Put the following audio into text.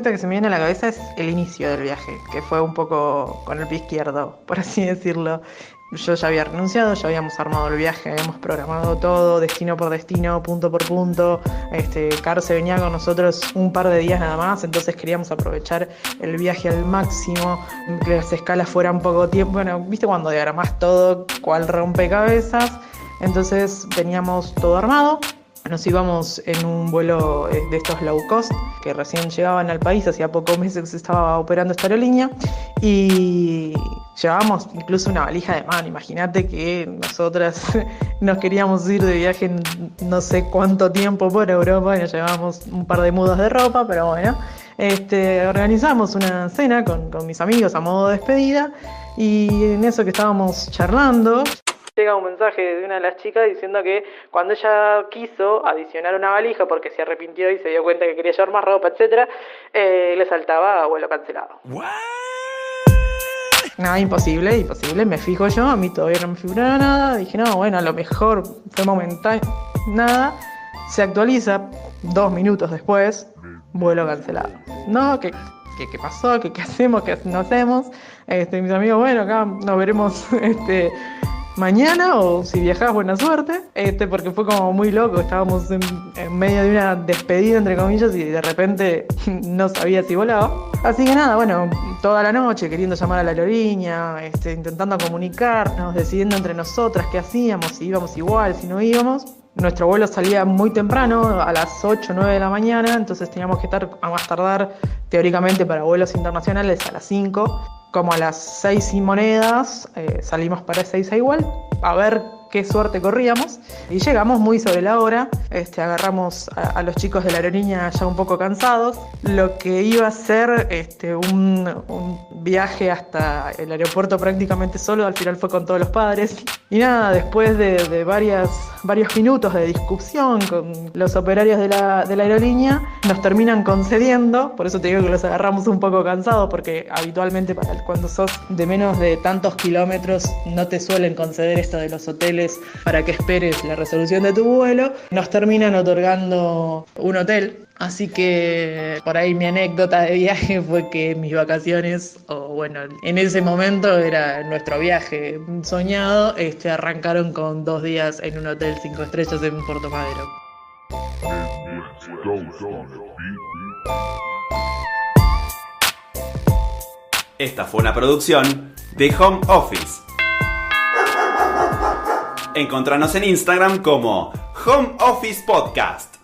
anécdota que se me viene a la cabeza es el inicio del viaje, que fue un poco con el pie izquierdo, por así decirlo. Yo ya había renunciado, ya habíamos armado el viaje, habíamos programado todo, destino por destino, punto por punto. Este, se venía con nosotros un par de días nada más, entonces queríamos aprovechar el viaje al máximo, que las escalas fueran poco tiempo. Bueno, viste cuando diagramas todo, cual rompecabezas. Entonces teníamos todo armado, nos íbamos en un vuelo eh, de estos low cost que recién llegaban al país, hacía pocos meses que se estaba operando esta aerolínea y llevábamos incluso una valija de mano. Imagínate que nosotras nos queríamos ir de viaje no sé cuánto tiempo por Europa y nos llevábamos un par de mudas de ropa, pero bueno, este, organizamos una cena con, con mis amigos a modo de despedida y en eso que estábamos charlando, llega un mensaje de una de las chicas diciendo que cuando ella quiso adicionar una valija porque se arrepintió y se dio cuenta que quería llevar más ropa, etc., eh, le saltaba vuelo cancelado. Nada, imposible, imposible, me fijo yo, a mí todavía no me figuraba nada, dije, no, bueno, a lo mejor fue momentáneo, nada, se actualiza dos minutos después, vuelo cancelado. No, ¿qué, qué, pasó? ¿Qué, ¿Qué, hacemos? ¿Qué no hacemos? Este, mis amigos, bueno, acá nos veremos este, mañana o si viajás, buena suerte. Este, porque fue como muy loco, estábamos en, medio de una despedida, entre comillas, y de repente no sabía si volaba. Así que nada, bueno, toda la noche queriendo llamar a la aerolínea, este, intentando comunicarnos, decidiendo entre nosotras qué hacíamos, si íbamos igual, si no íbamos. Nuestro vuelo salía muy temprano, a las 8 o 9 de la mañana, entonces teníamos que estar a más tardar teóricamente para vuelos internacionales a las 5 como a las seis y monedas, eh, salimos para a igual, a ver qué suerte corríamos. Y llegamos muy sobre la hora, este, agarramos a, los chicos de la aerolínea ya un poco cansados. Lo que iba a ser este, un, viaje hasta el aeropuerto prácticamente solo, al final fue con todos los padres. Y nada, después de, varias, varios minutos de discusión con los operarios de la, aerolínea, nos terminan concediendo, por eso te digo que los agarramos un poco cansados, porque habitualmente cuando sos de menos de tantos kilómetros no te suelen conceder esto de los hoteles para que esperes la resolución de tu vuelo, nos terminan otorgando un hotel. Así que por ahí mi anécdota de viaje fue que mis vacaciones, o bueno, en ese momento era nuestro viaje soñado, este, arrancaron con dos días en un hotel cinco estrellas en Puerto Madero. Esta fue una producción de Home Office Encontranos en Instagram como Home Office Podcast.